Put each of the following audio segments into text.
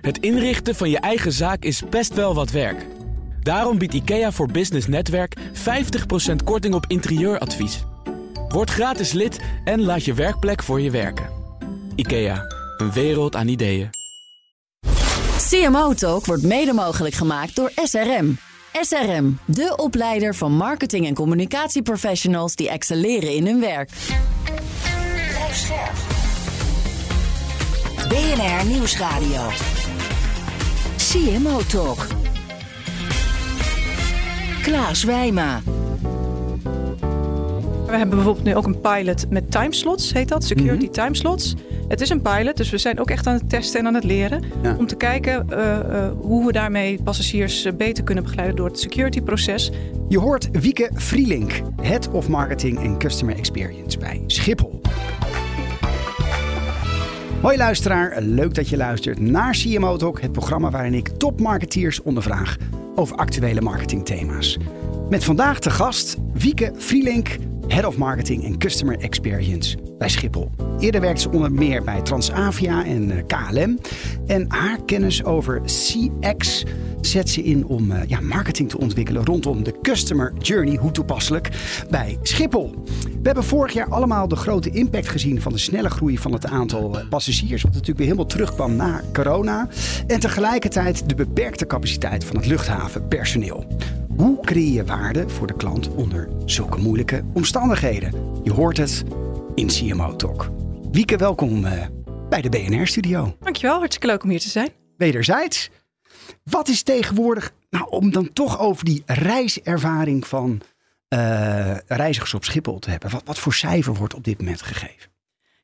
Het inrichten van je eigen zaak is best wel wat werk. Daarom biedt IKEA voor Business Netwerk 50% korting op interieuradvies. Word gratis lid en laat je werkplek voor je werken. IKEA, een wereld aan ideeën. CMO Talk wordt mede mogelijk gemaakt door SRM. SRM, de opleider van marketing- en communicatieprofessionals die excelleren in hun werk. Blijf scherp. BNR Nieuwsradio. CMO Talk. Klaas Wijma. We hebben bijvoorbeeld nu ook een pilot met timeslots, heet dat, security Mhm. timeslots. Het is een pilot, dus we zijn ook echt aan het testen en aan het leren. Ja. Om te kijken eh, eh, hoe we daarmee passagiers eh, beter kunnen begeleiden door het security proces. Je hoort Wieke Vrielink, Head of Marketing en Customer Experience bij Schiphol. Hoi luisteraar, leuk dat je luistert naar CMO Talk, het programma waarin ik topmarketeers ondervraag over actuele marketingthema's. Met vandaag te gast Wieke Vrielink, Head of Marketing en Customer Experience bij Schiphol. Eerder werkte ze onder meer bij Transavia en eh, KLM. En haar kennis over CX zet ze in om eh, ja, marketing te ontwikkelen rondom de customer journey, hoe toepasselijk, bij Schiphol. We hebben vorig jaar allemaal de grote impact gezien van de snelle groei van het aantal eh, passagiers, wat natuurlijk weer helemaal terugkwam na corona. En tegelijkertijd de beperkte capaciteit van het luchthavenpersoneel. Hoe creëer je waarde voor de klant onder zulke moeilijke omstandigheden? Je hoort het in CMO Talk. Wieke, welkom eh, bij de BNR-studio. Dankjewel, hartstikke leuk om hier te zijn. Wederzijds. Wat is tegenwoordig, nou, om dan toch over die reiservaring van eh, reizigers op Schiphol te hebben. Wat, wat voor cijfer wordt op dit moment gegeven?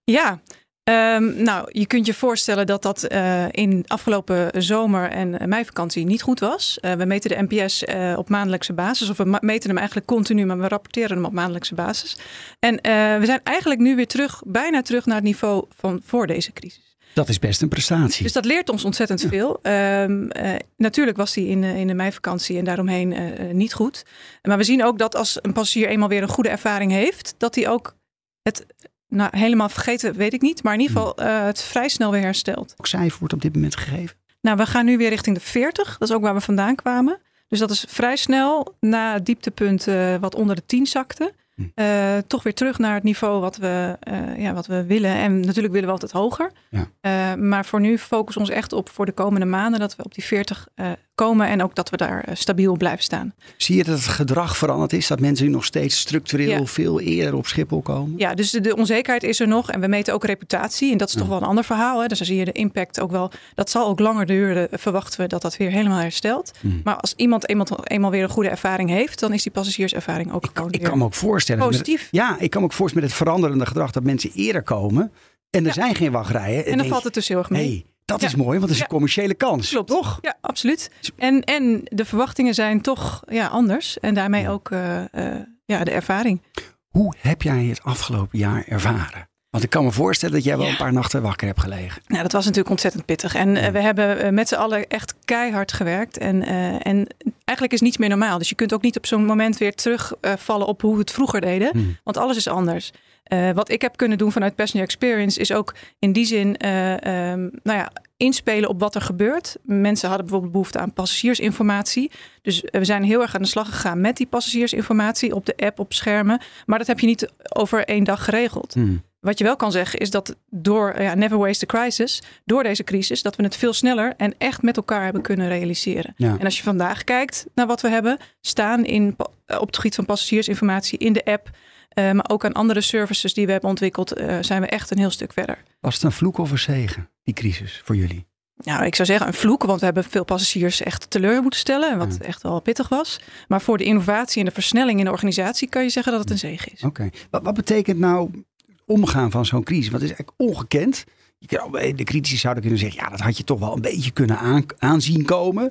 Ja, ehm, nou, je kunt je voorstellen dat dat eh, in afgelopen zomer en eh, meivakantie niet goed was. Eh, we meten de NPS op maandelijkse basis, of we meten hem eigenlijk continu, maar we rapporteren hem op maandelijkse basis. En we zijn eigenlijk nu weer terug, bijna terug naar het niveau van voor deze crisis. Dat is best een prestatie. Dus dat leert ons ontzettend veel. Ehm, eh, natuurlijk was die in, de- in de meivakantie en daaromheen niet goed. Maar we zien ook dat als een passagier eenmaal weer een goede ervaring heeft, dat hij ook het nou, helemaal vergeten, weet ik niet, maar in ieder geval eh, het vrij snel weer herstelt. Welk cijfer wordt op dit moment gegeven? Nou, we gaan nu weer richting de 40. Dat is ook waar we vandaan kwamen. Dus dat is vrij snel na het dieptepunt eh, wat onder de 10 zakte. Hm. Eh, toch weer terug naar het niveau wat we, ja, wat we willen. En natuurlijk willen we altijd hoger. Ja. Maar voor nu focussen we ons echt op voor de komende maanden dat we op die 40 eh, komen. En ook dat we daar eh, stabiel blijven staan. Zie je dat het gedrag veranderd is? Dat mensen nu nog steeds structureel Ja. veel eerder op Schiphol komen? Ja, dus de, de onzekerheid is er nog. En we meten ook reputatie. En dat is toch wel een ander verhaal. Hè? Dus dan zie je de impact ook wel. Dat zal ook langer duren. Verwachten we dat dat weer helemaal herstelt. Hmm. Maar als iemand eenmaal, eenmaal weer een goede ervaring heeft, dan is die passagierservaring ook Ik gewoon ik kan me ook voorstellen. met- positief. ja, ik kan me ook voorstellen met het veranderende gedrag dat mensen eerder komen. En er Ja. zijn geen wachtrijen. En dan valt het dus heel erg mee. hey, dat Ja. is mooi, want dat is Ja. een commerciële kans. Klopt. Toch? Ja, absoluut. En, en de verwachtingen zijn toch ja, anders. En daarmee ook eh, eh, ja, de ervaring. Hoe heb jij het afgelopen jaar ervaren? Want ik kan me voorstellen dat jij wel een paar nachten wakker hebt gelegen. Nou, dat was natuurlijk ontzettend pittig. En eh, we hebben met z'n allen echt keihard gewerkt. En, en eigenlijk is niets meer normaal. Dus je kunt ook niet op zo'n moment weer terugvallen op hoe we het vroeger deden. Hmm. Want alles is anders. Eh, wat ik heb kunnen doen vanuit Passenger Experience is ook in die zin eh, ehm, nou ja, inspelen op wat er gebeurt. Mensen hadden bijvoorbeeld behoefte aan passagiersinformatie. Dus eh, we zijn heel erg aan de slag gegaan met die passagiersinformatie op de app, op schermen. Maar dat heb je niet over één dag geregeld. Hmm. Wat je wel kan zeggen is dat door ja, Never Waste a Crisis, door deze crisis, dat we het veel sneller en echt met elkaar hebben kunnen realiseren. Ja. En als je vandaag kijkt naar wat we hebben staan in, op het gebied van passagiersinformatie in de app, eh, maar ook aan andere services die we hebben ontwikkeld, eh, zijn we echt een heel stuk verder. Was het een vloek of een zegen, die crisis, voor jullie? Nou, ik zou zeggen een vloek, want we hebben veel passagiers echt teleur moeten stellen, en wat Ja. echt wel pittig was. Maar voor de innovatie en de versnelling in de organisatie kan je zeggen dat het een zegen is. Oké. Wat, wat betekent nou omgaan van zo'n crisis? Want het is eigenlijk ongekend. Je kan, de critici zouden kunnen zeggen, ja, dat had je toch wel een beetje kunnen aan, aanzien komen.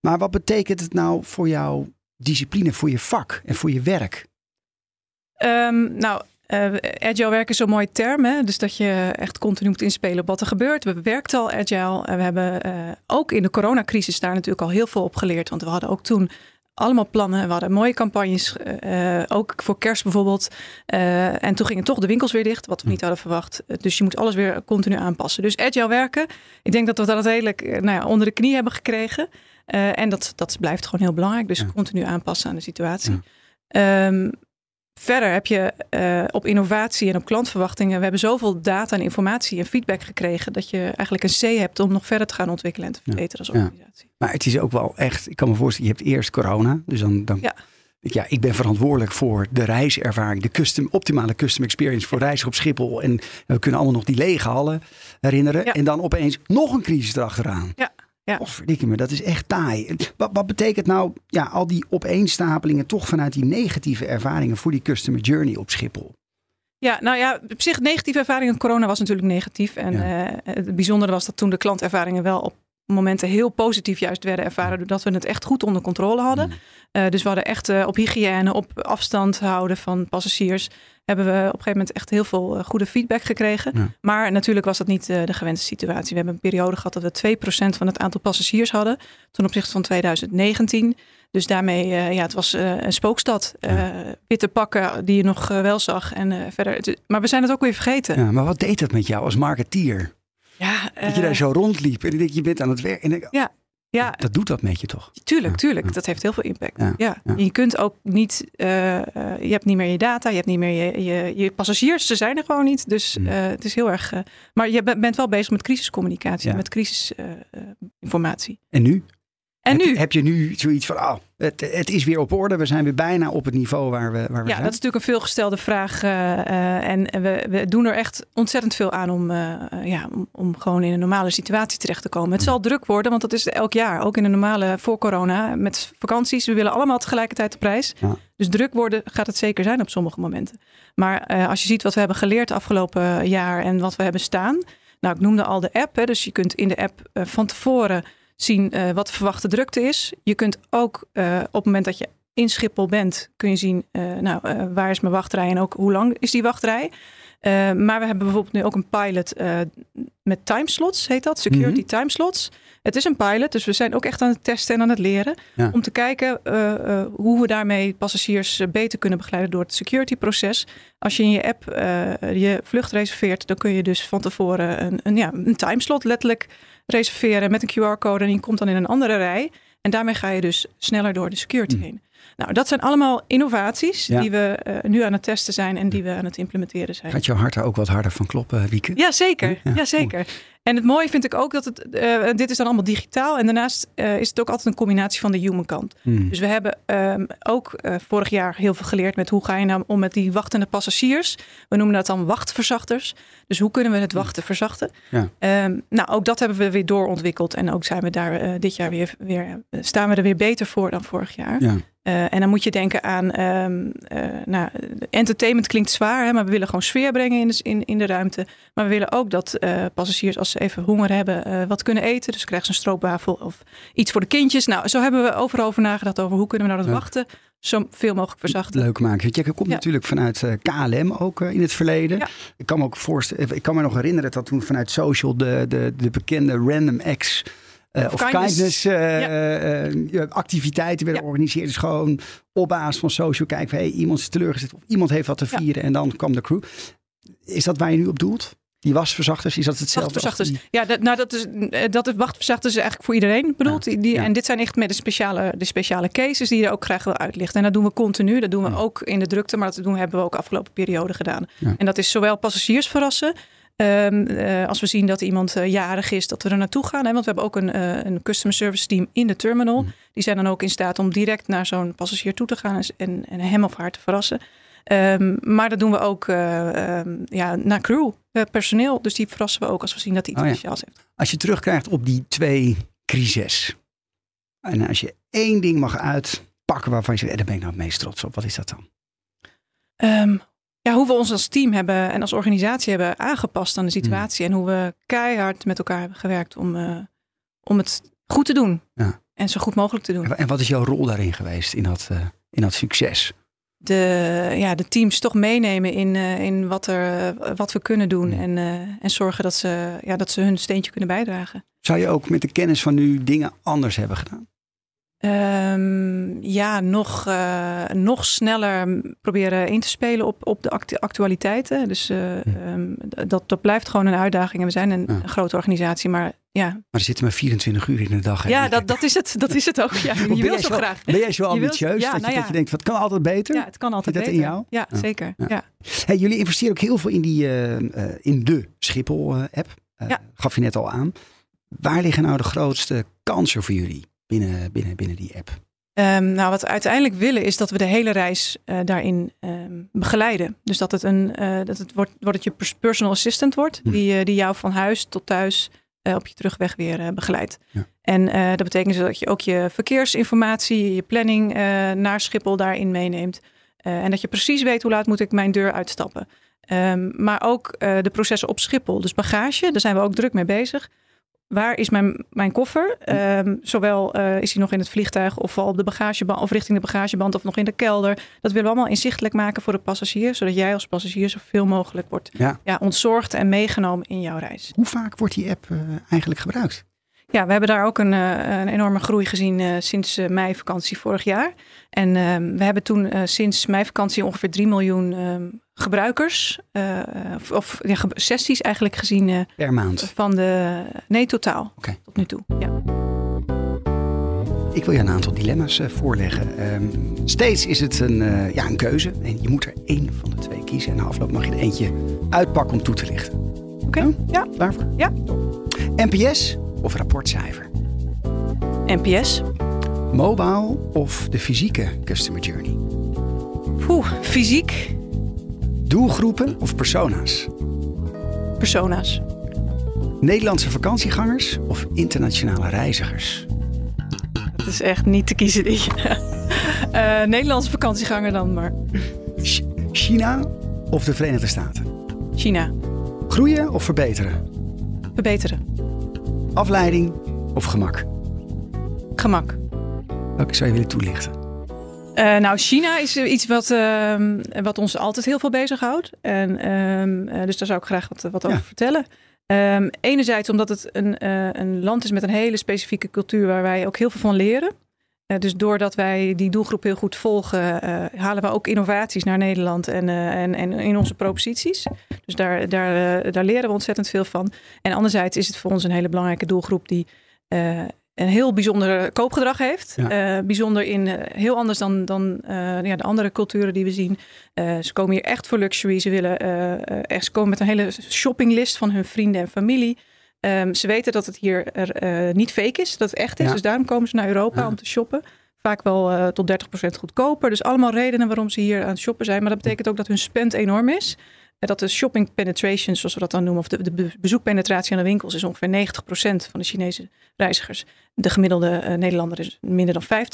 Maar wat betekent het nou voor jouw discipline, voor je vak en voor je werk? Ehm, nou, eh, agile werk is zo'n mooie term. Hè? Dus dat je echt continu moet inspelen op wat er gebeurt. We werkten al agile. En we hebben eh, ook in de coronacrisis daar natuurlijk al heel veel op geleerd. Want we hadden ook toen allemaal plannen. We hadden mooie campagnes, eh, ook voor kerst bijvoorbeeld. En toen gingen toch de winkels weer dicht, wat we niet hadden verwacht. Dus je moet alles weer continu aanpassen. Dus agile werken, ik denk dat we dat redelijk nou ja, onder de knie hebben gekregen. En dat, dat blijft gewoon heel belangrijk. Dus Ja. continu aanpassen aan de situatie. Ehm, verder heb je eh, op innovatie en op klantverwachtingen. We hebben zoveel data en informatie en feedback gekregen. dat je eigenlijk een C hebt om nog verder te gaan ontwikkelen en te verbeteren als Ja. organisatie. Maar het is ook wel echt, ik kan me voorstellen, je hebt eerst corona. Dus dan, dan Ja. ja, ik ben verantwoordelijk voor de reiservaring, de custom, optimale custom experience voor reizen op Schiphol. En we kunnen allemaal nog die lege hallen herinneren. Ja. En dan opeens nog een crisis erachteraan. Ja, ja. Of verdikke me, dat is echt taai. Wat, wat betekent nou ja, al die opeenstapelingen toch vanuit die negatieve ervaringen voor die customer journey op Schiphol? Ja, nou ja, op zich negatieve ervaring met corona was natuurlijk negatief. En Ja. eh, het bijzondere was dat toen de klantervaringen wel op momenten heel positief juist werden ervaren. Doordat we het echt goed onder controle hadden. Mm. Eh, dus we hadden echt eh, op hygiëne, op afstand houden van passagiers. Hebben we op een gegeven moment echt heel veel eh, goede feedback gekregen. Ja. Maar natuurlijk was dat niet eh, de gewenste situatie. We hebben een periode gehad dat we 2% van het aantal passagiers hadden. Ten opzichte van 2019. Dus daarmee, eh, ja, het was een spookstad. Witte pakken die je nog wel zag. En verder. maar we zijn het ook weer vergeten. Ja, maar wat deed dat met jou als marketeer? Ja, Dat je daar zo rondliep en ik denk, je bent aan het werk. En ik, ja, dat doet dat met je toch? Tuurlijk, Ja, tuurlijk. ja. Dat heeft heel veel impact. Ja, Ja, ja. Je kunt ook niet, eh, eh, je hebt niet meer je data, je hebt niet meer je, je, je passagiers, ze zijn er gewoon niet. Dus Mm. eh, het is heel erg. maar je bent bent wel bezig met crisiscommunicatie, Ja. met crisisinformatie. En nu? En heb, nu? Je, heb je nu zoiets van, oh, het, het is weer op orde. We zijn weer bijna op het niveau waar we, waar we ja, zijn. dat is natuurlijk een veelgestelde vraag. eh, eh, en we, we doen er echt ontzettend veel aan om, eh, ja, om, om gewoon in een normale situatie terecht te komen. Het zal druk worden, want dat is elk jaar. Ook in een normale voor corona met vakanties. We willen allemaal tegelijkertijd de prijs. Ja. Dus druk worden gaat het zeker zijn op sommige momenten. Maar als je ziet wat we hebben geleerd afgelopen jaar en wat we hebben staan. Nou, ik noemde al de app. Hè, dus je kunt in de app van tevoren zien eh, wat de verwachte drukte is. Je kunt ook eh, op het moment dat je in Schiphol bent, kun je zien, eh, nou, waar is mijn wachtrij en ook hoe lang is die wachtrij. Maar we hebben bijvoorbeeld nu ook een pilot met timeslots, heet dat, security Mhm. timeslots. Het is een pilot, dus we zijn ook echt aan het testen en aan het leren. Ja. Om te kijken hoe we daarmee passagiers beter kunnen begeleiden door het security proces. Als je in je app je vlucht reserveert, dan kun je dus van tevoren een, een, ja, een timeslot letterlijk reserveren met een QR-code. En die komt dan in een andere rij. En daarmee ga je dus sneller door de security Mm. heen. Nou, dat zijn allemaal innovaties Ja. die we eh, nu aan het testen zijn en die we aan het implementeren zijn. Gaat jouw hart er ook wat harder van kloppen, Wieke? Ja, zeker. Ja, Ja, zeker. En het mooie vind ik ook dat het, eh, dit is dan allemaal digitaal. En daarnaast eh, is het ook altijd een combinatie van de human kant. Hmm. Dus we hebben ehm, ook vorig jaar heel veel geleerd met hoe ga je nou om met die wachtende passagiers. We noemen dat dan wachtverzachters. Dus hoe kunnen we het wachten verzachten? Ja. Ehm, nou, ook dat hebben we weer doorontwikkeld. En ook zijn we daar dit jaar weer, weer staan we er weer beter voor dan vorig jaar. Ja. Eh, en dan moet je denken aan, ehm, eh, nou, entertainment klinkt zwaar, hè, maar we willen gewoon sfeer brengen in de, in, in de ruimte. Maar we willen ook dat eh, passagiers, als ze even honger hebben, wat kunnen eten. Dus krijgen ze een stroopwafel of iets voor de kindjes. Nou, zo hebben we overal over nagedacht over hoe kunnen we nou dat Ja. wachten zo veel mogelijk verzachten. Leuk maken. Jij komt Ja. natuurlijk vanuit KLM ook in het verleden. Ja. Ik kan me ook voorstellen, ik kan me nog herinneren dat toen vanuit social de, de, de bekende Random X eh, Of kindness. kindness, eh, Ja. eh, activiteiten werden georganiseerd. Dus gewoon op basis van social kijken van hey, iemand is teleurgesteld of iemand heeft wat te vieren en dan kwam de crew. Is dat waar je nu op doelt? Die wasverzachters, is dat hetzelfde? Wachtverzachters. die- Ja, dat, nou, dat is, dat is wachtverzachters is eigenlijk voor iedereen bedoeld. Ja, Die, ja. En dit zijn echt met de speciale, de speciale cases die je ook graag wil uitlichten. En dat doen we continu. Dat doen we Ja. ook in de drukte, maar dat doen, hebben we ook afgelopen periode gedaan. En dat is zowel passagiers verrassen. Ehm, eh, als we zien dat iemand eh, jarig is, dat we er naartoe gaan. Hè? Want we hebben ook een, eh, een customer service team in de terminal. Mm. Die zijn dan ook in staat om direct naar zo'n passagier toe te gaan en, en, hem of haar te verrassen. Ehm, maar dat doen we ook eh, ehm, ja, naar crew, personeel. Dus die verrassen we ook als we zien dat hij iets Oh ja. speciaals heeft. Als je terugkrijgt op die twee crises. En als je één ding mag uitpakken waarvan je zegt, daar ben ik nou het meest trots op. Wat is dat dan? Ja, hoe we ons als team hebben en als organisatie hebben aangepast aan de Hmm. situatie. En hoe we keihard met elkaar hebben gewerkt om, eh, om het goed te doen. Ja. En zo goed mogelijk te doen. En wat is jouw rol daarin geweest in dat, eh, in dat succes? De, ja, de teams toch meenemen in, eh, in wat, er, wat we kunnen doen. Ja. En, en zorgen dat ze, ja, dat ze hun steentje kunnen bijdragen. Zou je ook met de kennis van nu dingen anders hebben gedaan? Ehm, ja, nog, uh, nog sneller proberen in te spelen op, op de actu actualiteiten. Dus uh, um, dat, dat blijft gewoon een uitdaging. En we zijn een, ja. een grote organisatie, maar ja. Maar er zitten maar 24 uur in de dag. Ja, dat, dat, is het, dat is het ook. Ja, je wil zo graag. Ben jij zo ambitieus ja, dat, nou je, dat je denkt, wat kan altijd beter? Ja, het kan altijd dat beter. in jou? Ja, zeker. Ja. Hey, jullie investeren ook heel veel in, die, uh, in de Schiphol-app. Ja. Gaf je net al aan. Waar liggen nou de grootste kansen voor jullie binnen, binnen, binnen die app? Um, nou, wat we uiteindelijk willen is dat we de hele reis uh, daarin um, begeleiden. Dus dat het, een, uh, dat het wordt, wordt het je personal assistant wordt, Hm. die, uh, die jou van huis tot thuis op je terugweg weer begeleidt. Ja. En dat betekent dus dat je ook je verkeersinformatie, je planning naar Schiphol daarin meeneemt. En dat je precies weet hoe laat moet ik mijn deur uitstappen. Um, maar ook de processen op Schiphol. Dus bagage, daar zijn we ook druk mee bezig. Waar is mijn, mijn koffer? Um, zowel uh, is hij nog in het vliegtuig of al op de bagageband of richting de bagageband of nog in de kelder. Dat willen we allemaal inzichtelijk maken voor de passagier, zodat jij als passagier zoveel mogelijk wordt ja. Ja, ontzorgd en meegenomen in jouw reis. Hoe vaak wordt die app uh, eigenlijk gebruikt? Ja, we hebben daar ook een, uh, een enorme groei gezien uh, sinds uh, meivakantie vorig jaar. En ehm, we hebben toen sinds meivakantie ongeveer 3 miljoen ehm, gebruikers, of, of ja, sessies eigenlijk gezien. per maand? Van de, nee, totaal. Okay. Tot nu toe, ja. Ik wil je een aantal dilemma's voorleggen. Um, steeds is het een, ja, een keuze en je moet er één van de twee kiezen. En na afloop mag je er eentje uitpakken om toe te lichten. Oké, okay. ja. Klaar voor? Ja. NPS of rapportcijfer? NPS. Mobile of de fysieke customer journey? Oeh, fysiek. Doelgroepen of persona's? Persona's. Nederlandse vakantiegangers of internationale reizigers? Dat is echt niet te kiezen. Die. uh, Nederlandse vakantieganger dan maar. China of de Verenigde Staten? China. Groeien of verbeteren? Verbeteren. Afleiding of gemak? Gemak. Welke zou je willen toelichten? Uh, nou, China is iets wat, uh, wat ons altijd heel veel bezighoudt. En, uh, dus daar zou ik graag wat, wat over vertellen. Um, enerzijds omdat het een, een land is met een hele specifieke cultuur waar wij ook heel veel van leren. Dus doordat wij die doelgroep heel goed volgen, halen we ook innovaties naar Nederland en, en, en in onze proposities. Dus daar, daar, daar leren we ontzettend veel van. En anderzijds is het voor ons een hele belangrijke doelgroep die een heel bijzonder koopgedrag heeft. Ja. Uh, bijzonder in uh, heel anders dan, dan uh, ja, de andere culturen die we zien. ze komen hier echt voor luxury. Ze, willen, echt, ze komen met een hele shoppinglist van hun vrienden en familie. Um, ze weten dat het hier er, niet fake is, dat het echt is. Ja. Dus daarom komen ze naar Europa om te shoppen. Vaak wel tot 30% goedkoper. Dus allemaal redenen waarom ze hier aan het shoppen zijn. Maar dat betekent ook dat hun spend enorm is. Dat de shopping penetration, zoals we dat dan noemen, of de, de bezoekpenetratie aan de winkels, is ongeveer 90% van de Chinese reizigers. De gemiddelde uh, Nederlander is minder dan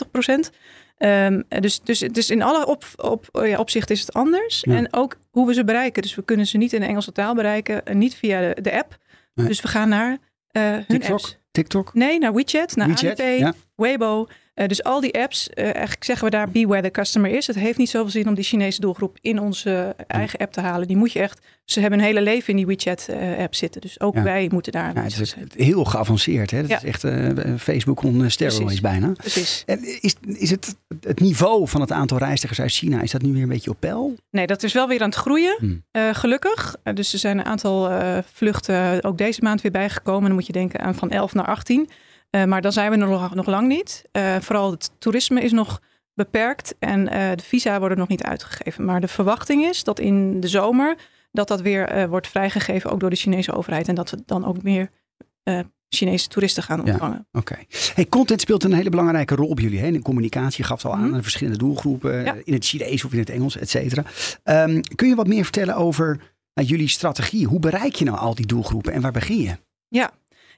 50%. Um, dus, dus, dus in alle op, op, ja, opzichten is het anders. Ja. En ook hoe we ze bereiken. Dus we kunnen ze niet in de Engelse taal bereiken, en niet via de, de app. Nee. Dus we gaan naar uh, hun TikTok? apps. TikTok? Nee, naar WeChat, naar WeChat, Alipay, ja. Weibo. Uh, dus al die apps, uh, eigenlijk zeggen we daar be where the customer is. Het heeft niet zoveel zin om die Chinese doelgroep in onze eigen app te halen. Die moet je echt, ze hebben hun hele leven in die WeChat uh, app zitten. Dus ook Ja. wij moeten daar Ja, het is heel geavanceerd. Hè? Dat Ja. is echt eh, Facebook on steroids bijna. Precies. En is, is het, het niveau van het aantal reizigers uit China, is dat nu weer een beetje op peil? Nee, dat is wel weer aan het groeien, Hmm. gelukkig. Dus er zijn een aantal vluchten ook deze maand weer bijgekomen. Dan moet je denken aan van 11 naar 18. Uh, maar dan zijn we nog, nog lang niet. Uh, vooral het toerisme is nog beperkt en uh, de visa worden nog niet uitgegeven. Maar de verwachting is dat in de zomer dat dat weer wordt vrijgegeven, ook door de Chinese overheid. En dat we dan ook meer Chinese toeristen gaan ontvangen. Ja, Oké. Okay. Hey, content speelt een hele belangrijke rol bij jullie. Hè? In communicatie gaf het al aan, mm. aan verschillende doelgroepen, ja. in het Chinees of in het Engels, et cetera. Um, kun je wat meer vertellen over uh, jullie strategie? Hoe bereik je nou al die doelgroepen en waar begin je? Ja,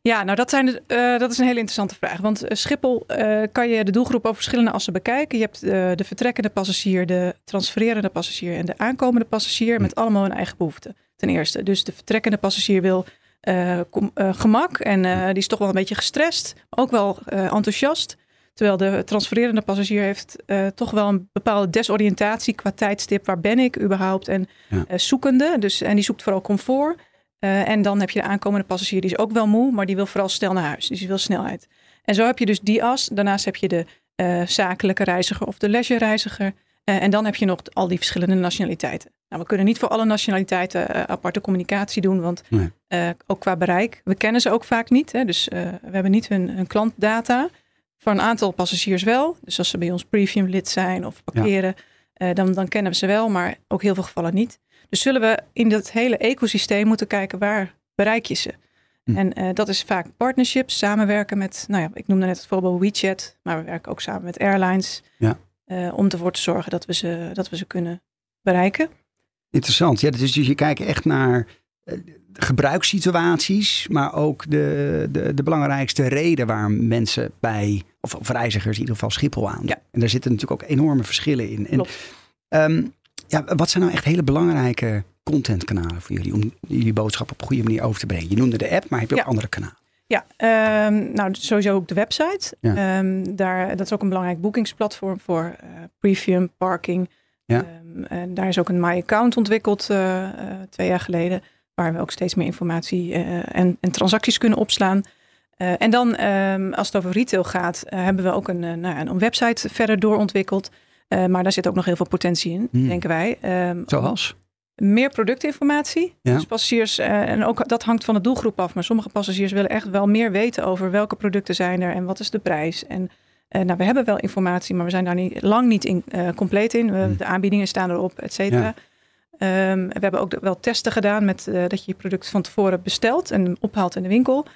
ja, nou dat, zijn de, uh, dat is een hele interessante vraag. Want uh, Schiphol uh, kan je de doelgroep over verschillende assen bekijken. Je hebt de vertrekkende passagier, de transfererende passagier en de aankomende passagier met allemaal hun eigen behoeften. Ten eerste. Dus de vertrekkende passagier wil kom, gemak en die is toch wel een beetje gestrest, ook wel enthousiast. Terwijl de transfererende passagier heeft toch wel een bepaalde desoriëntatie qua tijdstip. Waar ben ik überhaupt? En ja. zoekende. Dus, en die zoekt vooral comfort. Uh, en dan heb je de aankomende passagier, die is ook wel moe, maar die wil vooral snel naar huis. Dus die wil snelheid. En zo heb je dus die as. Daarnaast heb je de eh, zakelijke reiziger of de leisure reiziger. Eh, en dan heb je nog al die verschillende nationaliteiten. Nou, we kunnen niet voor alle nationaliteiten eh, aparte communicatie doen, want Nee. eh, ook qua bereik, we kennen ze ook vaak niet. Hè, dus eh, we hebben niet hun, hun klantdata. Voor een aantal passagiers wel. Dus als ze bij ons premium lid zijn of parkeren, eh, dan, dan kennen we ze wel, maar ook heel veel gevallen niet. Dus zullen we in dat hele ecosysteem moeten kijken waar bereik je ze. Hm. En eh, dat is vaak partnerships, samenwerken met, nou ja, ik noemde net het voorbeeld WeChat, maar we werken ook samen met airlines. Ja. eh, om ervoor te zorgen dat we ze, dat we ze kunnen bereiken. Interessant. Ja, dus je kijkt echt naar eh, gebruikssituaties, maar ook de, de, de belangrijkste reden waar mensen bij, of, of reizigers in ieder geval Schiphol aan. Ja. En daar zitten natuurlijk ook enorme verschillen in. En, Klopt. Ja, wat zijn nou echt hele belangrijke contentkanalen voor jullie om jullie boodschap op een goede manier over te brengen? Je noemde de app, maar heb je Ja. ook andere kanalen? Ja, ehm, nou sowieso ook de website. Ja. Ehm, daar, dat is ook een belangrijk boekingsplatform voor eh premium parking. Ja. Ehm, en daar is ook een My Account ontwikkeld eh, eh, twee jaar geleden. Waar we ook steeds meer informatie en, en transacties kunnen opslaan. En dan als het over retail gaat, hebben we ook een, nou, een website verder doorontwikkeld. Eh, maar daar zit ook nog heel veel potentie in, Hmm. denken wij. Ehm, Zoals? meer productinformatie. Ja. Dus passagiers, eh, en ook dat hangt van de doelgroep af. Maar sommige passagiers willen echt wel meer weten over welke producten zijn er en wat is de prijs. En eh, nou, we hebben wel informatie, maar we zijn daar niet, lang niet in, compleet in. We, Hmm. De aanbiedingen staan erop, et cetera. Ehm, we hebben ook wel testen gedaan met dat je je product van tevoren bestelt en ophaalt in de winkel.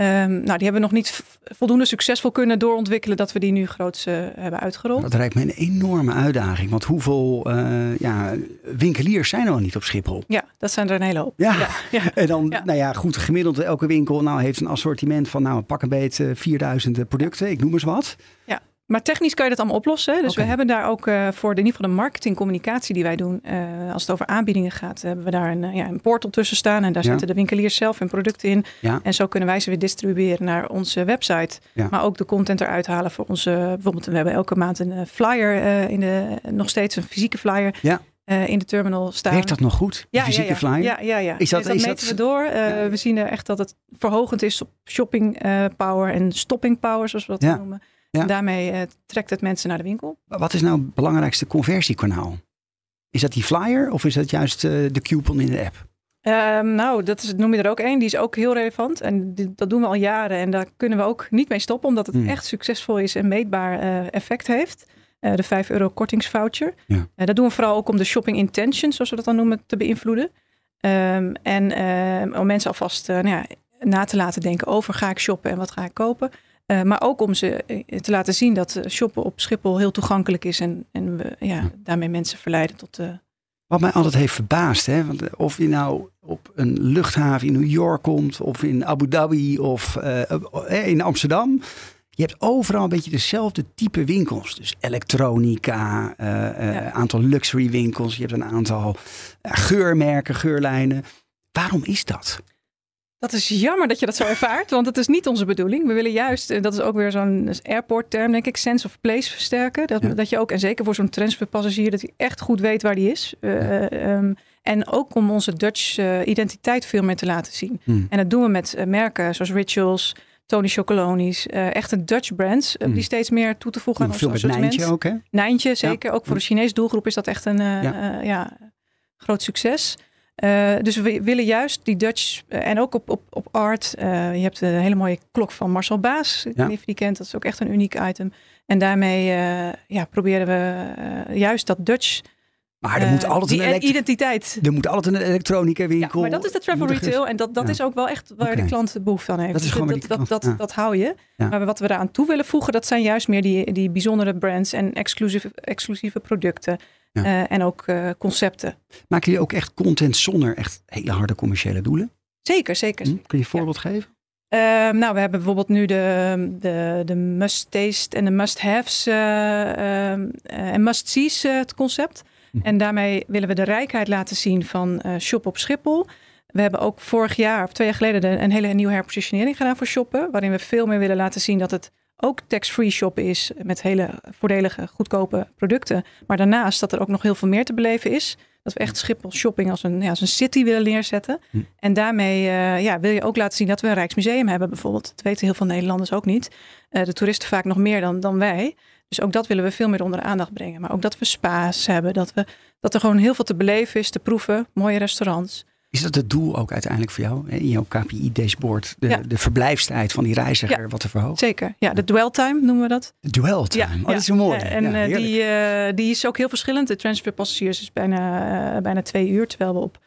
Ehm, nou, die hebben we nog niet voldoende succesvol kunnen doorontwikkelen dat we die nu groots eh, hebben uitgerold. Dat lijkt me een enorme uitdaging. Want hoeveel eh, ja, winkeliers zijn er wel niet op Schiphol? Ja, dat zijn er een hele hoop. Ja. ja, ja. En dan, Ja. nou ja, goed, gemiddeld elke winkel nou, heeft een assortiment van, nou, pak een beet eh, 4000 producten, ik noem eens wat. Maar technisch kan je dat allemaal oplossen. Dus we hebben daar ook eh, voor de, in ieder geval de marketingcommunicatie die wij doen, eh, als het over aanbiedingen gaat, hebben we daar een, eh, ja, een portal tussen staan. En daar Ja. zetten de winkeliers zelf hun producten in. Ja. En zo kunnen wij ze weer distribueren naar onze website. Maar ook de content eruit halen voor onze, bijvoorbeeld we hebben elke maand een flyer in de, nog steeds een fysieke flyer in de terminal staan. Werkt dat nog goed? Ja, fysieke ja, ja. flyer? Ja, ja, ja. Is dat- dat is meten dat- we door. Ja. We zien er echt dat het verhogend is op shopping power en stopping power, zoals we dat noemen. Ja. Daarmee eh, trekt het mensen naar de winkel. Wat is nou het belangrijkste conversiekanaal? Is dat die flyer of is dat juist eh, de coupon in de app? Ehm, nou, dat is, noem je er ook één. Die is ook heel relevant. En die- dat doen we al jaren. En daar kunnen we ook niet mee stoppen. Omdat het Hmm. echt succesvol is en meetbaar eh, effect heeft. De 5 euro kortingsvoucher. Ja. Dat doen we vooral ook om de shopping intention, zoals we dat dan noemen, te beïnvloeden. Ehm, en ehm, om mensen alvast nou ja, na te laten denken over ga ik shoppen en wat ga ik kopen. Eh, maar ook om ze eh, te laten zien dat eh, shoppen op Schiphol heel toegankelijk is. En, en we ja, daarmee mensen verleiden tot... eh, Wat mij altijd heeft verbaasd, hè? Want of je nou op een luchthaven in New York komt, of in Abu Dhabi of in Amsterdam. Je hebt overal een beetje dezelfde type winkels. Dus elektronica, Ja. aantal luxury winkels. Je hebt een aantal geurmerken, geurlijnen. Waarom is dat? Dat is jammer dat je dat zo ervaart, want het is niet onze bedoeling. We willen juist, en dat is ook weer zo'n airport term, denk ik, sense of place versterken. Dat, Ja. dat je ook, en zeker voor zo'n transferpassagier, dat hij echt goed weet waar die is. Eh, ehm, en ook om onze Dutch eh, identiteit veel meer te laten zien. Hmm. En dat doen we met eh, merken zoals Rituals, Tony Chocolonies, eh echte Dutch brands, eh, Hmm. die steeds meer toe te voegen aan ons assortiment. Nijntje ook, hè? Nijntje, zeker. Ook voor de Chinese doelgroep is dat echt een eh, eh, ja, groot succes. Eh, dus we willen juist die Dutch eh, en ook op, op, op art. eh, je hebt een hele mooie klok van Marcel Baas. Ja. die kent. Dat is ook echt een uniek item. En daarmee ja, proberen we juist dat Dutch. Maar er eh, moet altijd die een elekt- identiteit. er moet altijd een elektronica Ja, winkel. maar dat is de travel retail. En dat, dat Ja. is ook wel echt waar de klant behoefte aan heeft. Dat is Dus gewoon dat, dat, dat, ja. dat hou je. Ja. Maar wat we eraan toe willen voegen, dat zijn juist meer die, die bijzondere brands en exclusieve, exclusieve producten. Ja. eh, en ook eh, concepten. Maken jullie ook echt content zonder echt hele harde commerciële doelen? Zeker, zeker. Hm? Kun je een voorbeeld geven? Ehm, nou, we hebben bijvoorbeeld nu de, de, de must taste en de must haves eh, ehm, eh, en must sees eh, het concept. En daarmee willen we de rijkheid laten zien van eh shop op Schiphol. We hebben ook vorig jaar of twee jaar geleden de- een hele nieuwe herpositionering gedaan voor shoppen. Waarin we veel meer willen laten zien dat het ook tax-free shoppen is. Met hele voordelige, goedkope producten. Maar daarnaast dat er ook nog heel veel meer te beleven is. Dat we echt Schiphol shopping als een, ja, als een city willen neerzetten. Hm. En daarmee eh, ja, wil je ook laten zien dat we een Rijksmuseum hebben bijvoorbeeld. Dat weten heel veel Nederlanders ook niet. Eh, de toeristen vaak nog meer dan, dan wij. Dus ook dat willen we veel meer onder de aandacht brengen. Maar ook dat we spa's hebben, dat, we, dat er gewoon heel veel te beleven is, te proeven, mooie restaurants. Is dat het doel ook uiteindelijk voor jou? In jouw KPI-dashboard, de, Ja. de verblijfstijd van die reiziger wat te verhogen? Zeker, ja, de dwell time noemen we dat. De dwell time. oh, dat is een mooi. En Ja, eh, die, eh, die is ook heel verschillend. De transfer passagiers is bijna, eh, bijna twee uur. Terwijl we op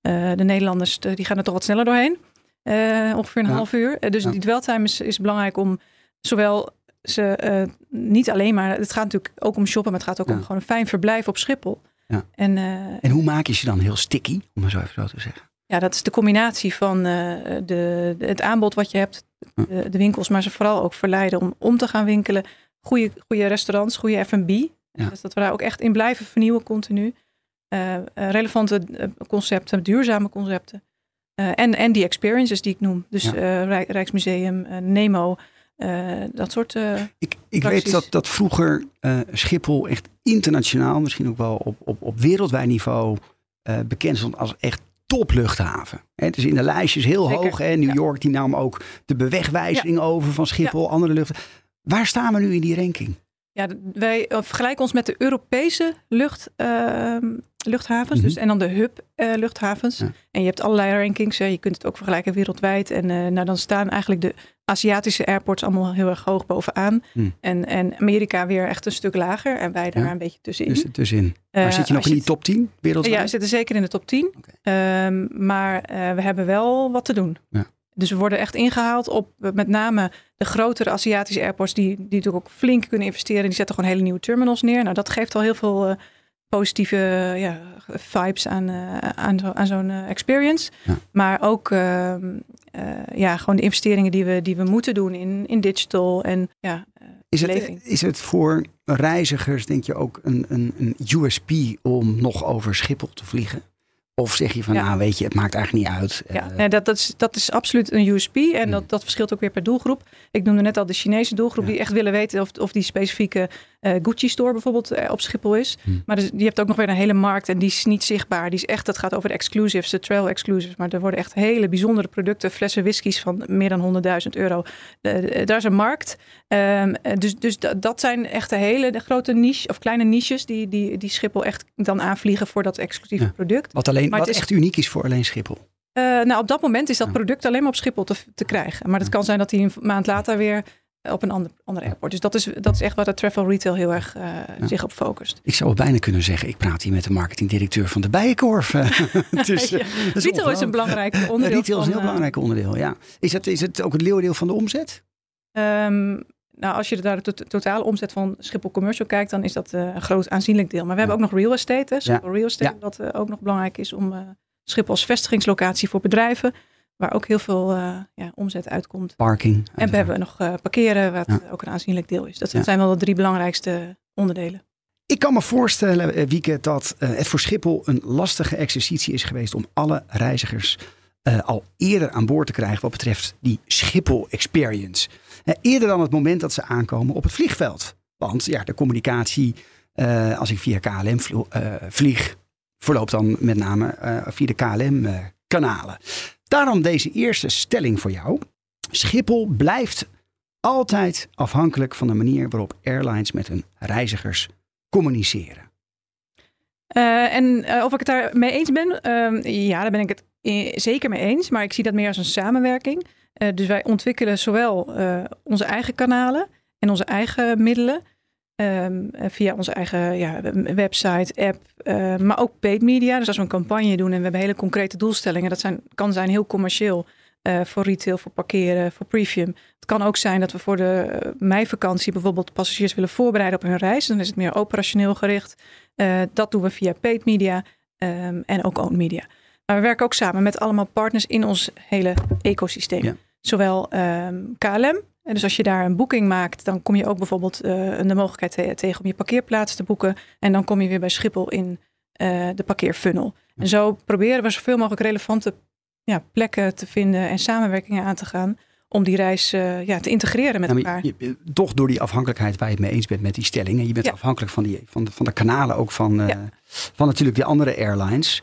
eh, de Nederlanders, de- die gaan er toch wat sneller doorheen. Eh, ongeveer een Ja. half uur. Eh, dus Ja. die dwell time is, is belangrijk om zowel ze eh, niet alleen maar, het gaat natuurlijk ook om shoppen, maar het gaat ook Ja. om gewoon een fijn verblijf op Schiphol. Ja. En, eh, En hoe maak je ze dan heel sticky, om maar zo even zo te zeggen? ja, dat is de combinatie van eh, de, het aanbod wat je hebt, de, de winkels, maar ze vooral ook verleiden om om te gaan winkelen. Goede, goede restaurants, goede F&B. Ja. Dus dat we daar ook echt in blijven vernieuwen continu. Relevante concepten, duurzame concepten. En, en die experiences die ik noem. Dus Rijksmuseum, Nemo, eh, dat soort... eh, Ik, ik weet dat, dat vroeger eh, Schiphol echt internationaal, misschien ook wel op, op, op wereldwijd niveau, bekend stond als echt topluchthaven. Hè, Het is in de lijstjes heel Zeker, hoog. Hè? New ja. York die nam ook de bewegwijzering over van Schiphol, andere luchten. Waar staan we nu in die ranking? Ja, wij vergelijken ons met de Europese lucht, ehm, luchthavens. Mhm. dus, en dan de hub luchthavens. En je hebt allerlei rankings. Hè. Je kunt het ook vergelijken wereldwijd. En nou, dan staan eigenlijk de Aziatische airports allemaal heel erg hoog bovenaan. Hmm. En, en Amerika weer echt een stuk lager. En wij daar Ja. een beetje tussenin. Dus tussenin. Maar Eh, zit je nog in die top 10 wereldwijd? Ja, we zitten zeker in de top 10. Oké. Ehm, maar eh, we hebben wel wat te doen. Ja. Dus we worden echt ingehaald op eh, met name de grotere Aziatische airports, die, die natuurlijk ook flink kunnen investeren. Die zetten gewoon hele nieuwe terminals neer. Nou, dat geeft al heel veel positieve ja, vibes aan, eh, aan, zo, aan zo'n eh, experience. Ja. Maar ook ehm, eh, ja, gewoon de investeringen die we, die we moeten doen in, in digital. En ja, Is het, is het voor reizigers, denk je, ook een, een, een USP om nog over Schiphol te vliegen? Of zeg je van, Ja. nou weet je, het maakt eigenlijk niet uit. Ja, nee, dat, dat, is, dat is absoluut een USP. En Hmm. dat, dat verschilt ook weer per doelgroep. Ik noemde net al de Chinese doelgroep Ja. die echt willen weten of, of die specifieke eh, Gucci-store bijvoorbeeld eh, op Schiphol is. Hmm. Maar dus, je hebt ook nog weer een hele markt en die is niet zichtbaar. Die is echt, het gaat over de exclusives, de trail exclusives. Maar er worden echt hele bijzondere producten, flessen whiskies van meer dan 100.000 euro. Eh, daar is een markt. Ehm, eh, dus dus dat, dat zijn echt de hele de grote niche of kleine niches die, die, die Schiphol echt dan aanvliegen voor dat exclusieve Ja. product. wat alleen, maar wat is- echt uniek is voor alleen Schiphol. Nou, op dat moment is dat product alleen maar op Schiphol te, te krijgen. Maar het kan zijn dat hij een maand later weer op een ander, ander airport. Dus dat is, dat is echt waar de travel retail heel erg eh, Ja. zich op focust. Ik zou bijna kunnen zeggen, ik praat hier met de marketingdirecteur van de Bijenkorf. Is, Ja. eh, dat Retail is een belangrijk onderdeel. Retail is een heel eh, belangrijk onderdeel, ja. Is het, is het ook het leeuwendeel van de omzet? ehm, nou, als je naar de to- totale omzet van Schiphol Commercial kijkt, dan is dat eh, een groot aanzienlijk deel. Maar we hebben ook nog real estate, hè, Schiphol Real Estate, wat eh, ook nog belangrijk is om eh, Schiphol als vestigingslocatie voor bedrijven, waar ook heel veel eh, ja, omzet uitkomt. Parking. En we hebben nog eh, parkeren, wat Ja. ook een aanzienlijk deel is. Dat Ja. zijn wel de drie belangrijkste onderdelen. Ik kan me voorstellen, eh, Wieke, dat eh, het voor Schiphol een lastige exercitie is geweest om alle reizigers eh, al eerder aan boord te krijgen wat betreft die Schiphol experience. Eerder dan het moment dat ze aankomen op het vliegveld. Want ja, de communicatie, eh, als ik via KLM vlo- eh, vlieg, verloopt dan met name eh, via de KLM-kanalen. Daarom deze eerste stelling voor jou. Schiphol blijft altijd afhankelijk van de manier waarop airlines met hun reizigers communiceren. Eh, en eh, of ik het daar mee eens ben? Ehm, ja, daar ben ik het zeker mee eens. Maar ik zie dat meer als een samenwerking. Eh, dus wij ontwikkelen zowel onze eigen kanalen en onze eigen middelen. Ehm, eh, via onze eigen ja, website, app, eh, maar ook paid media. Dus als we een campagne doen en we hebben hele concrete doelstellingen, dat zijn, kan zijn heel commercieel eh, voor retail, voor parkeren, voor premium. Het kan ook zijn dat we voor de meivakantie bijvoorbeeld passagiers willen voorbereiden op hun reis. Dan is het meer operationeel gericht. Dat doen we via paid media ehm, en ook owned media. Maar we werken ook samen met allemaal partners in ons hele ecosysteem. Ja. Zowel ehm, KLM. En dus als je daar een boeking maakt, dan kom je ook bijvoorbeeld eh, de mogelijkheid te- tegen om je parkeerplaats te boeken. En dan kom je weer bij Schiphol in eh, de parkeerfunnel. En zo proberen we zoveel mogelijk relevante ja, plekken te vinden en samenwerkingen aan te gaan. Om die reis eh, ja, te integreren met maar elkaar. je- je- toch door die afhankelijkheid waar je het mee eens bent met die stelling. En je bent Ja. afhankelijk van, die, van, de, van de kanalen ook van, Ja. van natuurlijk die andere airlines.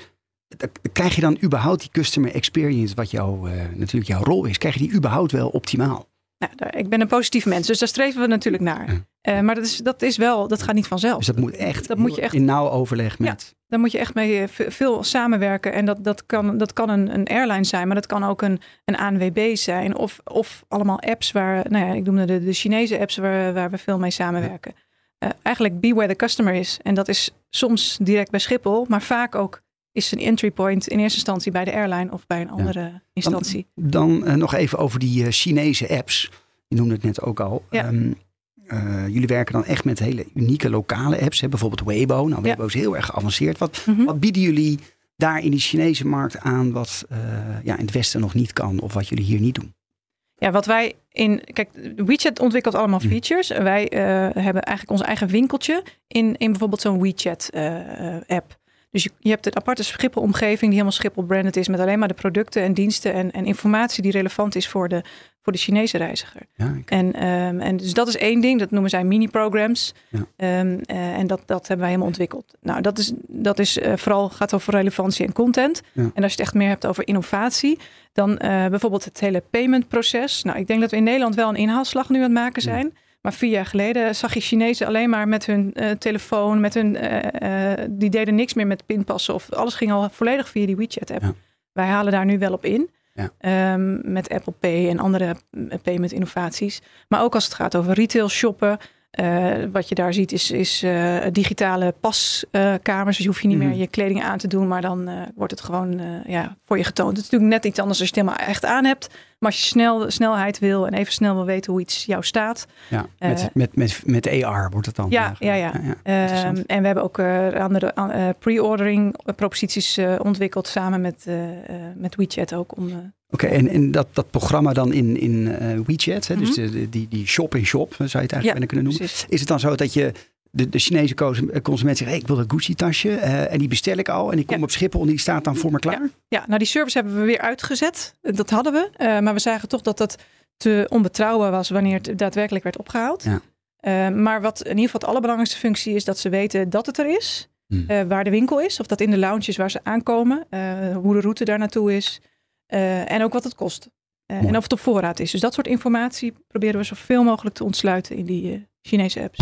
Krijg je dan überhaupt die customer experience, wat jouw, eh, natuurlijk jouw rol is, krijg je die überhaupt wel optimaal? Nou, daar- ik ben een positief mens, dus daar streven we natuurlijk naar. Ja. Eh, maar dat is, dat is wel, dat gaat niet vanzelf. Dus dat moet echt, Dat moet je echt- in nauw overleg met... Daar moet je echt mee eh, ve- veel samenwerken. En dat, dat kan, dat kan een, een airline zijn, maar dat kan ook een, een ANWB zijn. Of, of allemaal apps waar, nou ja, ik noemde de, de Chinese apps waar, waar we veel mee samenwerken. Eh, eigenlijk be where the customer is. En dat is soms direct bij Schiphol, maar vaak ook is een entry point in eerste instantie bij de airline of bij een andere instantie. Dan eh, nog even over die eh, Chinese apps. Je noemde het net ook al. Ja. Ehm, eh, jullie werken dan echt met hele unieke lokale apps. Hè? Bijvoorbeeld Weibo. Nou, Weibo is heel erg geavanceerd. Wat, Mhm. wat bieden jullie daar in die Chinese markt aan wat ja, in het Westen nog niet kan? Of wat jullie hier niet doen? Ja, wat wij in. Kijk, WeChat ontwikkelt allemaal Hm. features. En wij hebben eigenlijk ons eigen winkeltje in, in bijvoorbeeld zo'n WeChat-app. Dus je, je hebt een aparte Schiphol-omgeving die helemaal Schiphol-branded is. Met alleen maar de producten en diensten en, en informatie die relevant is voor de, voor de Chinese reiziger. Ja, En, ehm, en dus dat is één ding, dat noemen zij mini-programs. Ja. Ehm, eh, en dat, dat hebben wij helemaal ontwikkeld. Nou, dat is, dat is eh, vooral gaat over relevantie en content. Ja. En als je het echt meer hebt over innovatie, dan eh, bijvoorbeeld het hele payment-proces. Nou, ik denk dat we in Nederland wel een inhaalslag nu aan het maken zijn. Maar vier jaar geleden zag je Chinezen alleen maar met hun eh, telefoon, met hun, eh, eh, die deden niks meer met pinpassen of alles ging al volledig via die WeChat-app. Ja. Wij halen daar nu wel op in. Ja. Ehm, met Apple Pay en andere mm, payment innovaties. Maar ook als het gaat over retail shoppen. Eh, wat je daar ziet is, is eh, digitale paskamers. dus je hoeft je niet Mhm. meer je kleding aan te doen. Maar dan eh, wordt het gewoon ja, voor je getoond. Het is natuurlijk net iets anders als je het helemaal echt aan hebt. Maar als je snel, snelheid wil en even snel wil weten hoe iets jou staat. ja. Met, met, met, met AR wordt het dan. Ja, ja, ja. en we hebben ook andere pre-ordering proposities ontwikkeld samen met, met WeChat ook. Om, eh, Oké, en, en dat, dat programma dan in, in eh, WeChat, hè, dus Mhm. de- die, die shop-in-shop, zou je het eigenlijk Ja, bijna kunnen noemen. precies. Is het dan zo dat je de, de Chinese koos- consument zegt, hey, ik wil dat Gucci-tasje eh, en die bestel ik al en die komt Ja. op Schiphol en die staat dan voor me klaar? Ja, nou die service hebben we weer uitgezet. Dat hadden we. Eh, maar we zagen toch dat dat te onbetrouwbaar was wanneer het daadwerkelijk werd opgehaald. Ja. Eh, maar wat in ieder geval de allerbelangrijkste functie is dat ze weten dat het er is. Hmm. eh, waar de winkel is. Of dat in de lounge is waar ze aankomen. eh, hoe de route daar naartoe is. Eh, en ook wat het kost. Eh, en of het op voorraad is. Dus dat soort informatie proberen we zoveel mogelijk te ontsluiten in die eh, Chinese apps.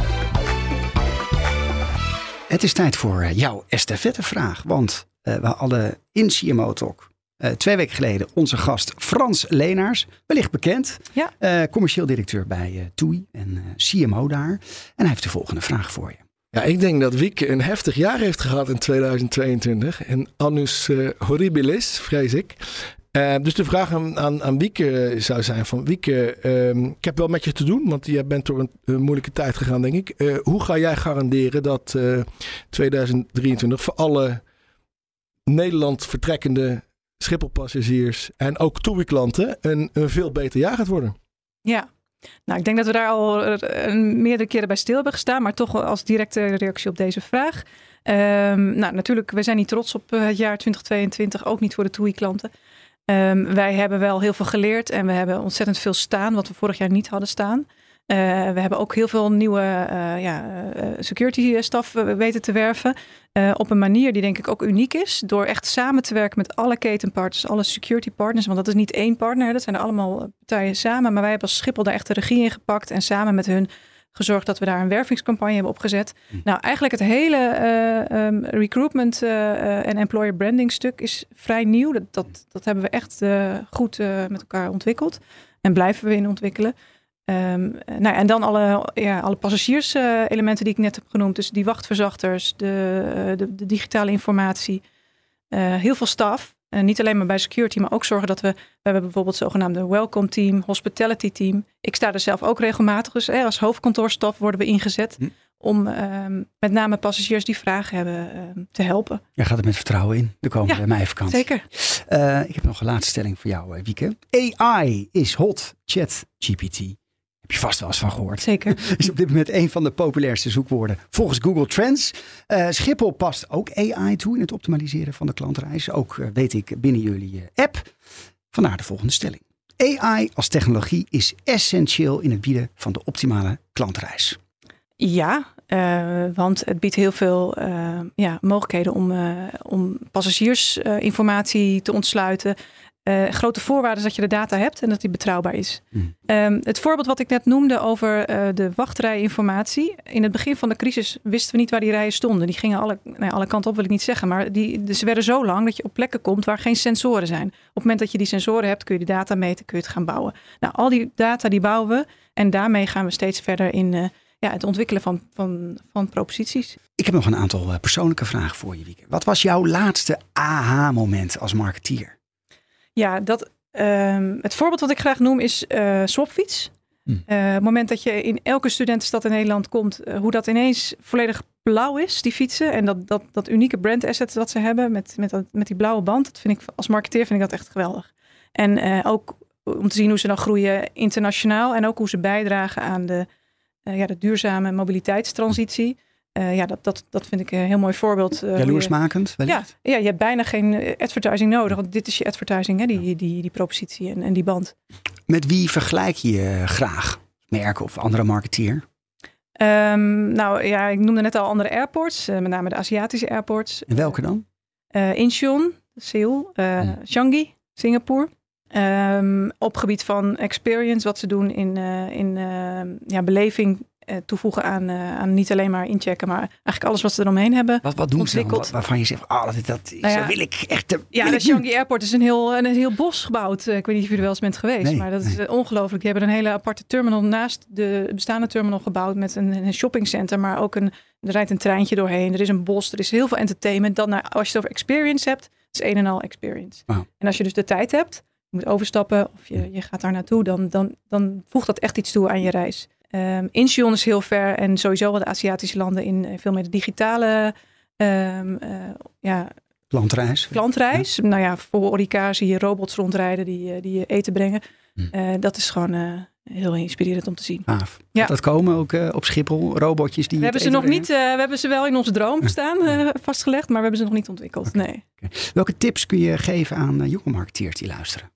Het is tijd voor jouw estafettevraag, want eh, we hadden in CMO Talk eh, twee weken geleden onze gast Frans Leenaars, wellicht bekend, Ja. eh, commercieel directeur bij eh TUI en eh, CMO daar. En hij heeft de volgende vraag voor je. Ja, ik denk dat Wieke een heftig jaar heeft gehad in 2022. En annus eh, horribilis, vrees ik. Eh, dus de vraag aan, aan, Wieke zou zijn van... Wieke, ehm, ik heb wel met je te doen, want je bent door een, moeilijke tijd gegaan, denk ik. Eh, hoe ga jij garanderen dat eh, 2023 voor alle Nederland vertrekkende Schipholpassagiers... en ook TUI-klanten een, een veel beter jaar gaat worden? Ja, nou, ik denk dat we daar al eh, meerdere keren bij stil hebben gestaan, maar toch als directe reactie op deze vraag. Ehm, nou, natuurlijk, we zijn niet trots op eh, het jaar 2022, ook niet voor de TUI-klanten. Ehm, wij hebben wel heel veel geleerd en we hebben ontzettend veel staan, wat we vorig jaar niet hadden staan. Eh, we hebben ook heel veel nieuwe eh, ja, eh, security staff eh, weten te werven. op een manier die denk ik ook uniek is. Door echt samen te werken met alle ketenpartners, alle security partners. Want dat is niet één partner, dat zijn allemaal partijen samen. Maar wij hebben als Schiphol daar echt de regie in gepakt. En samen met hun gezorgd dat we daar een wervingscampagne hebben opgezet. Nou, eigenlijk het hele eh, ehm, recruitment eh, eh, en employer branding stuk is vrij nieuw. Dat, dat, dat hebben we echt goed met elkaar ontwikkeld. En blijven we in ontwikkelen. Ehm, eh, nou, ja, en dan alle, ja, alle passagierselementen die ik net heb genoemd. Dus die wachtverzachters, de, de, de digitale informatie. heel veel staf. En niet alleen maar bij security, maar ook zorgen dat we... We hebben bijvoorbeeld het zogenaamde welcome team, hospitality team. Ik sta er zelf ook regelmatig. Dus eh, als hoofdkantoorstaf worden we ingezet... Hm. om ehm, met name passagiers die vragen hebben ehm, te helpen. Jij gaat er met vertrouwen in de komende Ja, meivakantie. Zeker. Eh, ik heb nog een laatste stelling voor jou, eh, Wieke. AI is hot. Chat GPT. Heb je vast wel eens van gehoord. Zeker. Is op dit moment een van de populairste zoekwoorden volgens Google Trends. Eh, Schiphol past ook AI toe in het optimaliseren van de klantreis. Ook eh, weet ik binnen jullie eh, app. Vandaar de volgende stelling. AI als technologie is essentieel in het bieden van de optimale klantreis. Ja, want het biedt heel veel ja, mogelijkheden om, om passagiersinformatie te ontsluiten. Eh, grote voorwaarde is dat je de data hebt en dat die betrouwbaar is. Hmm. Ehm, het voorbeeld wat ik net noemde over uh, de wachtrijinformatie. In het begin van de crisis wisten we niet waar die rijen stonden. Die gingen alle, nou, alle kanten op, wil ik niet zeggen. Maar die, dus ze werden zo lang dat je op plekken komt waar geen sensoren zijn. Op het moment dat je die sensoren hebt, kun je de data meten, kun je het gaan bouwen. Nou, al die data die bouwen we. En daarmee gaan we steeds verder in uh, ja, het ontwikkelen van, van, van proposities. Ik heb nog een aantal persoonlijke vragen voor je, Wieke. Wat was jouw laatste aha-moment als marketeer? Ja, dat, um, het voorbeeld wat ik graag noem is uh, Swapfiets. Hmm. Uh, het moment dat je in elke studentenstad in Nederland komt, uh, hoe dat ineens volledig blauw is, die fietsen. En dat, dat, dat unieke brand asset dat ze hebben met, met, dat, met die blauwe band. Dat vind ik als marketeer vind ik dat echt geweldig. En ook om te zien hoe ze dan groeien internationaal. En ook hoe ze bijdragen aan de, ja, de duurzame mobiliteitstransitie. Uh, ja, dat, dat, dat vind ik een heel mooi voorbeeld. Uh, Jaloersmakend, ja, ja, je hebt bijna geen advertising nodig. Want dit is je advertising, hè, die, die, die, die propositie en, en die band. Met wie vergelijk je graag? Merken of andere marketeer? Um, nou ja, ik noemde net al andere airports. Uh, met name de Aziatische airports. En welke dan? Incheon, Seoul. Hmm. Changi, Singapore. Um, op gebied van experience, wat ze doen in, in ja, beleving toevoegen aan, uh, aan niet alleen maar inchecken, maar eigenlijk alles wat ze eromheen hebben. Wat, wat doen ze dan? Waarvan je zegt, oh, dat, dat nou ja, wil ik echt. Te, ja, de Changi Airport is een heel, een heel bos gebouwd. Ik weet niet of jullie er wel eens bent geweest, nee, maar dat nee. is ongelooflijk. Die hebben een hele aparte terminal naast de bestaande terminal gebouwd met een, een shoppingcenter, maar ook een, er rijdt een treintje doorheen. Er is een bos, er is heel veel entertainment. Dan, als je het over experience hebt, is een en al experience. Wow. En als je dus de tijd hebt, je moet overstappen of je, je gaat daar naartoe, dan, dan, dan voegt dat echt iets toe aan je reis. Um, Incheon is heel ver en sowieso wel de Aziatische landen in veel meer de digitale um, uh, ja, klantreis. klantreis. Ja. Nou ja, voor Orica zie je robots rondrijden die, die je eten brengen. Hm. Uh, dat is gewoon uh, heel inspirerend om te zien. Ja. Dat komen ook op Schiphol, robotjes die. We hebben ze nog niet, we hebben ze wel in onze droom staan vastgelegd, maar we hebben ze nog niet ontwikkeld. Okay. Nee. Okay. Welke tips kun je geven aan jonge marketeers die luisteren?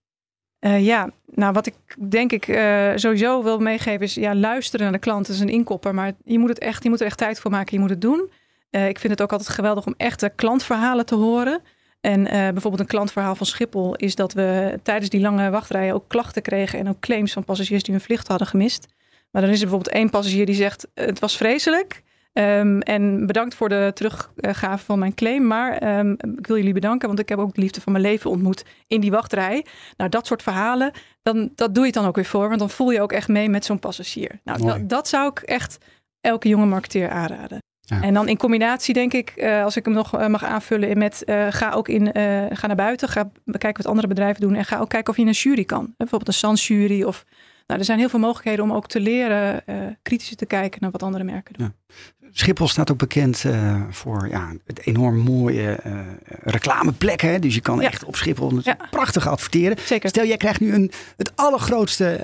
Uh, ja, nou wat ik denk ik uh, sowieso wil meegeven is ja, luisteren naar de klant. Is een inkopper, maar je moet, het echt, je moet er echt tijd voor maken. Je moet het doen. Uh, ik vind het ook altijd geweldig om echte klantverhalen te horen. En bijvoorbeeld een klantverhaal van Schiphol is dat we tijdens die lange wachtrijen ook klachten kregen en ook claims van passagiers die hun vlucht hadden gemist. Maar dan is er bijvoorbeeld één passagier die zegt: Het was vreselijk. Um, en bedankt voor de teruggave van mijn claim. Maar um, ik wil jullie bedanken, want ik heb ook de liefde van mijn leven ontmoet in die wachtrij. Nou, dat soort verhalen, dan, dat doe je dan ook weer voor. Want dan voel je ook echt mee met zo'n passagier. Nou, dat, dat zou ik echt elke jonge marketeer aanraden. Ja. En dan in combinatie denk ik, uh, als ik hem nog uh, mag aanvullen met uh, ga ook in, ga naar buiten, ga bekijken wat andere bedrijven doen en ga ook kijken of je in een jury kan. Bijvoorbeeld een SANS jury of nou, er zijn heel veel mogelijkheden om ook te leren uh, kritisch te kijken naar wat andere merken doen. Ja. Schiphol staat ook bekend uh, voor ja, het enorm mooie uh, reclameplek. Hè? Dus je kan ja. echt op Schiphol ja. prachtig adverteren. Zeker. Stel, jij krijgt nu een, het allergrootste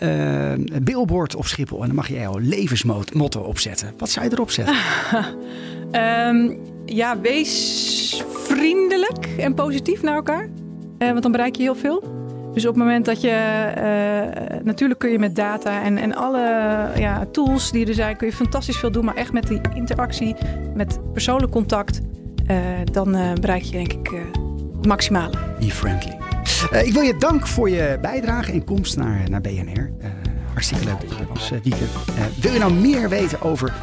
billboard op Schiphol. En dan mag je jouw levensmotto opzetten. Wat zou je erop zetten? um, ja, wees vriendelijk en positief naar elkaar. want dan bereik je heel veel. Dus op het moment dat je, uh, natuurlijk kun je met data en, en alle ja, tools die er zijn, kun je fantastisch veel doen. Maar echt met die interactie, met persoonlijk contact, uh, dan uh, bereik je denk ik het maximale. Be friendly. ik wil je danken voor je bijdrage en komst naar, naar BNR. hartstikke leuk dat je er was, Wieke. wil je nou meer weten over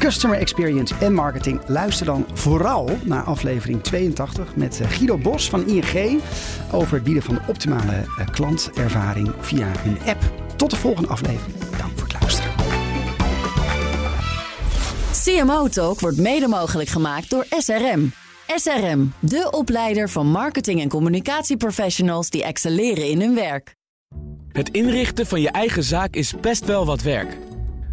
Customer Experience en Marketing. Luister dan vooral naar aflevering 82 met Guido Bos van ING over het bieden van de optimale klantervaring via hun app. Tot de volgende aflevering. Dank voor het luisteren. CMO Talk wordt mede mogelijk gemaakt door SRM. SRM, de opleider van marketing- en communicatieprofessionals die excelleren in hun werk. Het inrichten van je eigen zaak is best wel wat werk.